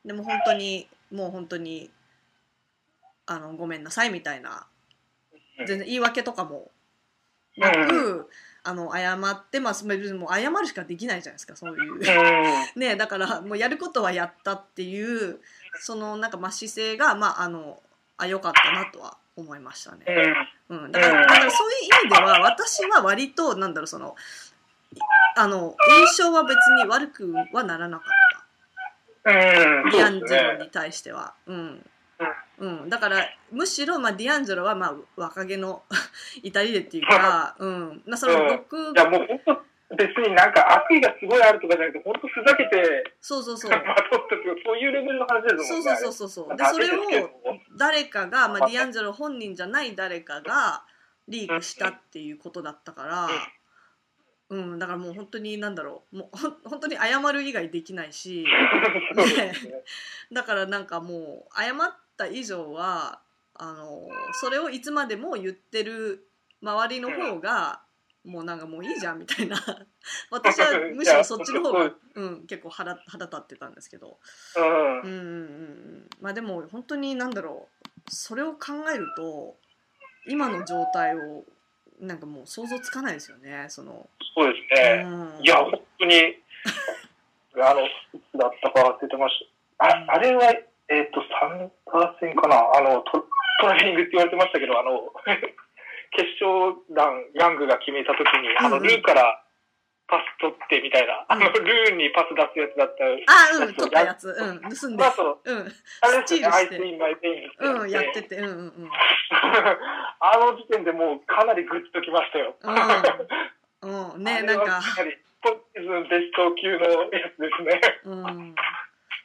でも本当にもう本当にあのごめんなさいみたいな全然言い訳とかも。なく、あの謝ってまあ別にもう謝るしかできないじゃないですかそういう。うん。[LAUGHS] ねだからもうやることはやったっていうそのなんかまあ姿勢がまああのあ良かったなとは思いましたね。うん。うん、だからだからそういう意味では私は割となんだろうそのいあの印象は別に悪くはならなかった。うん。ディアンジロに対しては。うんうん、だからむしろ、まあ、ディアンジェロは、まあ、若気の [LAUGHS] 至りでっていうか、う。ん。まあ、そのうん。僕いやもう本当別になんか悪意がすごいあるとかじゃなくて本当ふざけてそうそうそう。[LAUGHS] まとっそういうレベルの話ですもんね。そうそうそうそうそう。でそれを誰かが、まあ、ディアンジェロ本人じゃない誰かがリークしたっていうことだったから、うん、だからもう本当になんだろう。もうほん本当に謝る以外できないし。[LAUGHS] ね。だからなんかもう謝った以上はあのそれをいつまでも言ってる周りの方が、もうなんかもういいじゃんみたいな。[LAUGHS] 私はむしろそっちの方が、[LAUGHS] うん、結構腹腹立ってたんですけど。うん。うんうんうんうん。まあでも本当に何だろう。それを考えると今の状態をなんかもう想像つかないですよね。その、そうですね。うん、いや、本当に、[LAUGHS] あの、だったか忘れてました。ああれは、えっ、と、サンダー戦かな。あのト、トライリングって言われてましたけど、あの、[LAUGHS] 決勝弾、ヤングが決めたときに、あの、うんうん。ルーからパス取ってみたいな、あの、ルーにパス出すやつだった。あうん取ったやつ。うん盗んで。その後、う。ん。あれですよね、 Ice i n my vein うんやってて。うんうんうん。[LAUGHS] あの時点でもうかなりグッときましたよ。うん。うん、ね、[LAUGHS] なんか、やはり、今シーズンベスト級のやつですね。うん、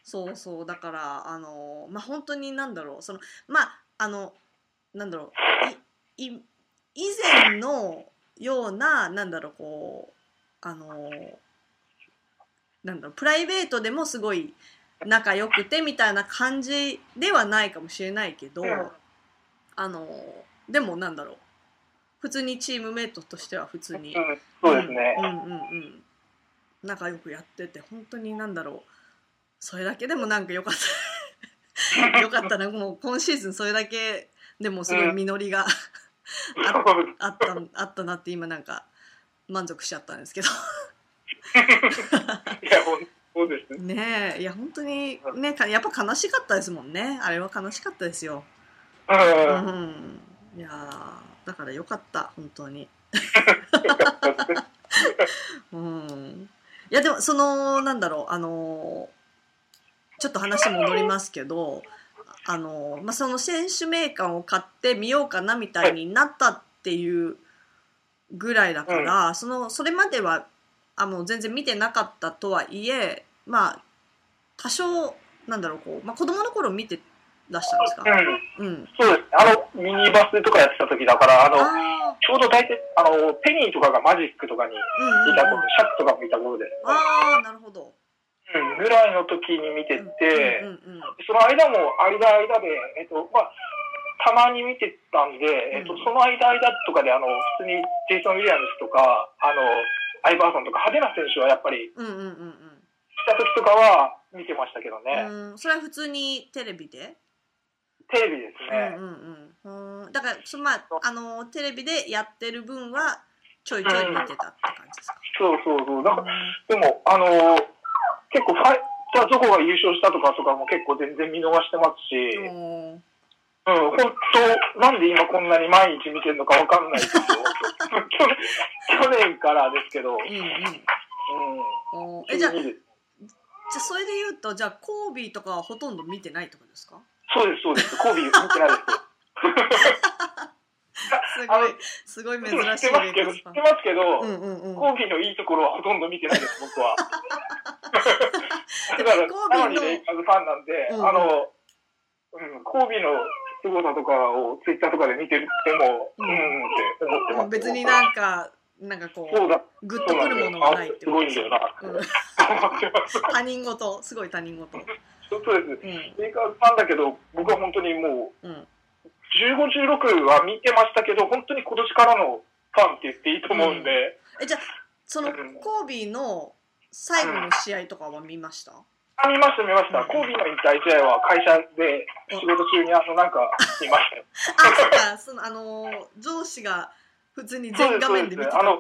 そうそう、だから、あの、まあ、本当になんだろう、その、まあ、あの、なんだろう、い、い、以前のような、なんだろう、こう、あの、なんだろう、プライベートでもすごい仲良くてみたいな感じではないかもしれないけど、うんあの、でもなんだろう、普通にチームメイトとしては普通に、うん、そうですね。うんうんうんうん仲良くやってて本当になんだろうそれだけでもなんか良かった。[LAUGHS] 良かったな。もう今シーズンそれだけでもすごい実りが、[LAUGHS] そうあったあったなって今なんか満足しちゃったんですけど。[LAUGHS] いや、そうですね。ねえいや本当にねかやっぱ悲しかったですもんね。あれは悲しかったですよ、うん。うん、いやーだから良かった本当に。うん。いやでもそのなんだろうあのちょっと話戻りますけどあの、まあ、その選手名鑑を買ってみようかなみたいになったっていうぐらいだから、そのそれまではあの全然見てなかったとはいえまあ多少なんだろうこう、まあ、子供の頃見てらしたんですか？うん。うんそうですね。あの、ミニバスとかやってた時だから、あの、あちょうど大体、あの、ペニーとかがマジックとかにいーうんうんうんた頃、シャツとかもいた頃ですね。あーなるほどうん、ぐらいの時に見てて、その間も、間間で、えっと、まあ、たまに見てたん。で、えっと、その間間とかで、あの、普通にジェイソン・ウィリアムスとか、あの、アイバーソンとか派手な選手はやっぱり、うん。うん。うん。来た時とかは見てましたけどね。うん。それは普通にテレビでテレビですね。うん。うん。うん。うん。だからそまああのテレビでやってる分はちょいちょい見てたって感じですか、そうそうそう。なん。か、うでも、あの結構ファイ、じゃあどこが優勝したとかとかも結構全然見逃してますし、うん、本当、なんで今こんなに毎日見てるのかわかんないですよ。去年去年からですけど、うん。うんえじゃあじゃあそれで言うとじゃあコービーとかはほとんど見てないってことですか？そうです、そうです。コービー見てないですよ。[LAUGHS] すごいすごい珍しい知ってますけど、知ってますけど、うんうんうん。コービーのいいところはほとんど見てないです、僕は。だから、コービーのなのにレイカーズファンなんで、うんあの、うん、コービーの凄さとかをツイッターとかで見てても、ううんん、って思ってます。別になんかなんかこそうグッとくるものがないってすごいん。だよな。他人事。すごい他人事。そうです。うん。レイカーズファンだけど、僕は本当にもう、うん15、16は見てましたけど、本当に今年からのファンって言っていいと思うんで、えじゃあそのうんコービーの最後の試合とかは見ました？あ、見ました、見ました。うんコービーの引退試合は会社で仕事中に、あの、なんか、見ましたよ。あそっかそのあのー上司が普通に全画面で見てたっていう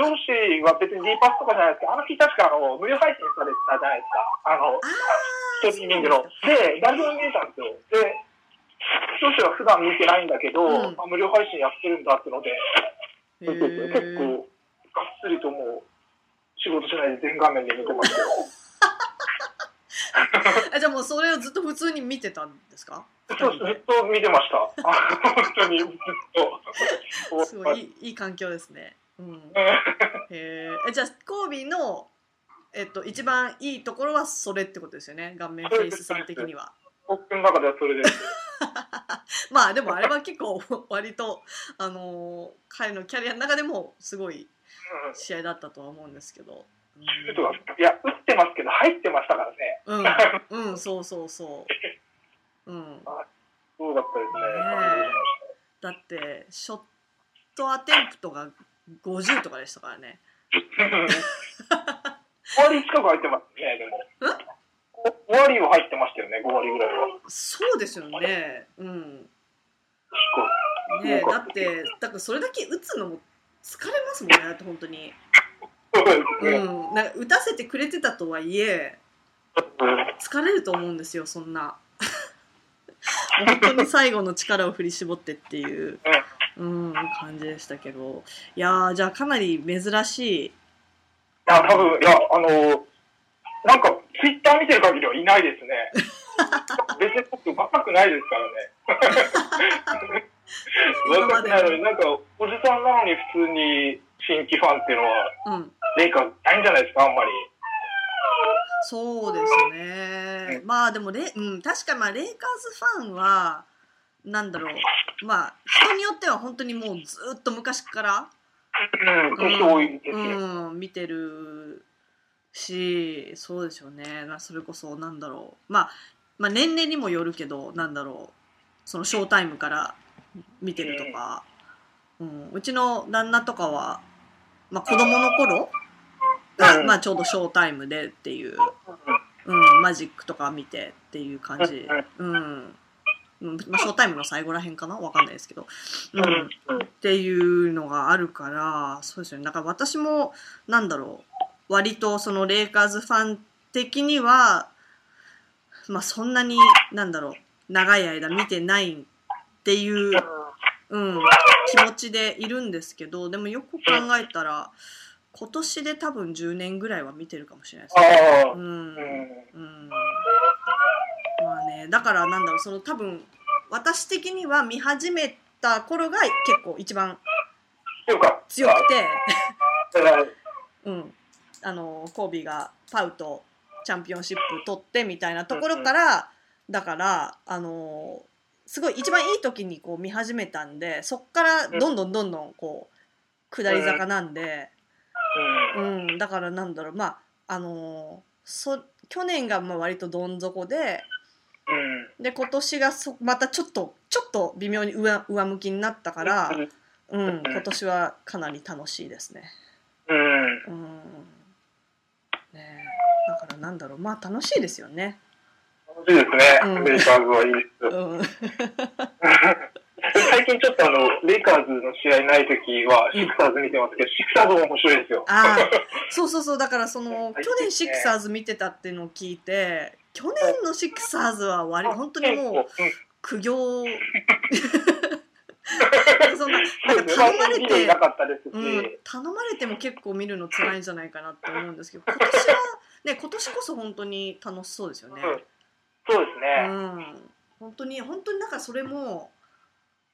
上司は別に D パスとかじゃないですけど、あの日確かあの、無料配信されてたじゃないですか。あの、あストリーミングの。で、ライブに見えたんですよ。で、上司は普段見てないんだけど、うん。あ無料配信やってるんだってので、ー。見てて、結構、がっつりともう、仕事しないで全画面で見てましたよ。[LAUGHS] えじゃあもうそれをずっと普通に見てたんですか？そうずっと見てました。あ本当にずっと。すごいいい環境ですね、うん、えじゃあコービーの、えっと、一番いいところはそれってことですよね？顔面フェイスさん的には僕の中ではそれです。[LAUGHS] まあでもあれは結構割とあのー彼のキャリアの中でもすごいうん試合だったとは思うんですけど、シュートがいや、打ってますけど、入ってましたからね。うん、うん、そうそうそう、[LAUGHS] うん、そうだったですね。ねだってショットアテンプトが50とかでしたからねました。5 [LAUGHS] 割近く入ってますね、でも。5割は入ってましたよね、5割ぐらいは。そうですよね。うん。確ねえだってだからそれだけ打つのも疲れますもんねだって本当に。う。ん。なんか打たせてくれてたとはいえうん疲れると思うんですよそんな。本当に最後の力を振り絞ってっていう、うん、感じでしたけど。いやーじゃあかなり珍しい。いや、多分、いや、あの、なんか、ツイッター見てる限りはいないですね。[LAUGHS] 別に僕、若くないですからね。[LAUGHS] 若くないのに、なんか、おじさんなのに普通に新規ファンっていうのは、うん。レイカーズないんじゃないですか、あんまり。そうですね。まあでもレ、うん、確かまあレイカーズファンは、なんだろう。まあ、人によっては本当にもうずっと昔から、うん。うん、見てるし、そうでしょうね。なそれこそ、なんだろう。まあ、まあ年齢にもよるけど、なんだろう。そのショータイムから見てるとか、うん、うちの旦那とかは、まあ子供の頃が、うんまあちょうどショータイムでっていう、うん、マジックとか見てっていう感じ。うん。うんまあ、ショータイムの最後らへんかな？わかんないですけど。うん。っていうのがあるから、そうですよね。だから私も、なんだろう、割とそのレイカーズファン的には、まあそんなに、なんだろう、長い間見てないっていう、うん、気持ちでいるんですけど、でもよく考えたら、今年で多分10年ぐらいは見てるかもしれないですね。うん。うん。うんまあね、だからなんだろう、その多分、私的には見始めた頃が結構一番強くて、[LAUGHS] うん [LAUGHS] うん、あのコービーがパウとチャンピオンシップ取ってみたいなところから、だからあのすごい一番いい時にこう見始めたんでそっからどんどんどんどんこう下り坂なんで、うん、だからなんだろうまああのそ去年がまあ割とどん底でうん。で今年がそまたちょっとちょっと微妙に上上向きになったから、うん、今年はかなり楽しいですね。うん。うんなんだろう。まあ楽しいですよね。楽しいですね。うん。レイカーズはいいです。うん、[LAUGHS] 最近ちょっとあの、レイカーズの試合ないときは、シクサーズ見てますけど、シクサーズも面白いですよ。ああそうそうそう。だからその最近去年シクサーズ見てたっていうのを聞いて去年のシクサーズは割本当にもう苦行。そんななんか頼まれてうん、頼まれても結構見るの辛いんじゃないかなって思うんですけど今年はね今年こそ本当に楽しそうですよね。うんそうですうね。ん、本当に本当になんかそれも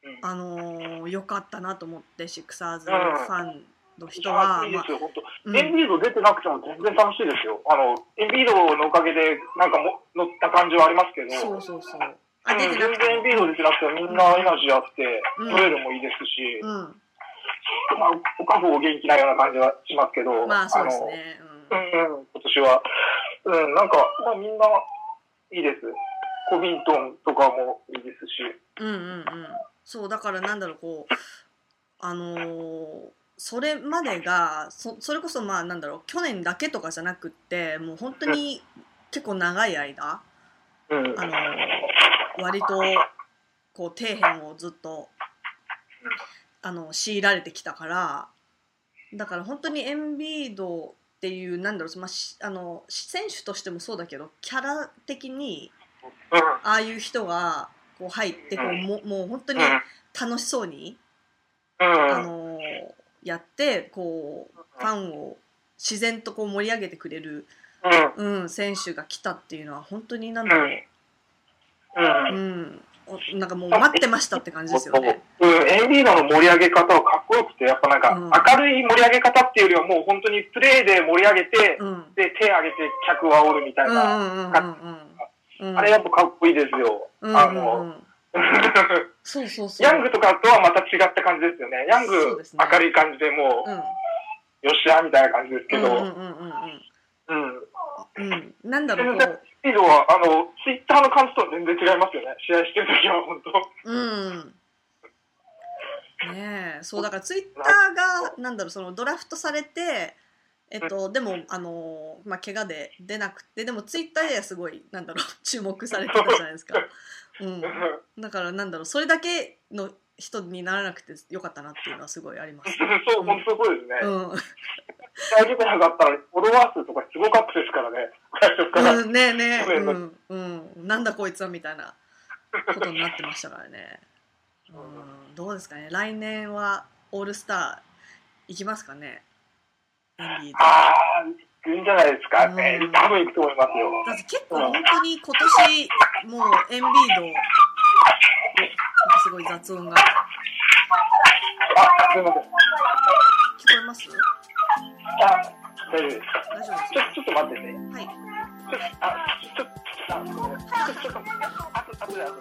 うんあのー良かったなと思ってシクサーズフうんァンの人は、まあいいですよ、本当。うんエンビード出てなくても全然楽しいですよ。あの、エンビードのおかげで、なんかも乗った感じはありますけど、そうそうそう。うあん全出てなくて然エンビード出てなくてもみんなエナジーあって、うんトレードもいいですし、うん、まあ、おかも元気なような感じはしますけど、まあそうですね。あの。うんうん、今年は。うん、なんか、まあみんないいです。コビントンとかもいいですし。うん、うん、うんうん。そうだからなんだろうこうあのーそれまでがそそれこそまあなんだろう去年だけとかじゃなくってもう本当に結構長い間うん。あの割とこう底辺をずっとあの強いられてきたからだから本当にエンビードっていうなんだろう、まあ、しあの選手としてもそうだけどキャラ的にうん。ああいう人がこう入ってこうももう本当に楽しそうに、うん。あうん。のやってこうファンを自然とこう盛り上げてくれる、うん。うん、選手が来たっていうのは本当になんだろう、うん。なんかもう待ってましたって感じですよね。うん、エンビードの盛り上げ方はかっこよくて、やっぱなんか、うん明るい盛り上げ方っていうよりはもう本当にプレーで盛り上げて、うんで、手挙げて客を煽るみたいな。んうんうんうんあれやっぱかっこいいですよ。うんうんうあの、んそうそうそう。ヤングとかとはまた違った感じですよね。ヤングね明るい感じでもう、うんよっしゃみたいな感じですけど、うん。うんうんなんだろうスピードは、あの、ツイッターの感じとは全然違いますよね。試合してるときは本当。ううんねえ。そうだからツイッターがなんだろうそのドラフトされてえっと、でも、あのまあ、怪我で出なくてでもツイッターではすごいなんだろう [LAUGHS] 注目されてたじゃないですか、うん、だからなんだろうそれだけの人にならなくてよかったなっていうのはすごいあります、そう、本当そうですね。うん。試合出てなかったら、フォロワー数とかすごかったですからね。最初から。うん、ねえねえ、うん、うん、なんだこいつはみたいなことになってましたからね。うん、どうですかね。来年はオールスターいきますかね。ああいいんじゃないですか、うん、多分行くと思いますよ。だって結構本当に今年、うん、もうエンビードすごい雑音が。あすいません。聞こえます？あ大丈夫です。大丈夫ですちょちょっと待ってねはい。ちょあちょっとあちょっとあとあとであと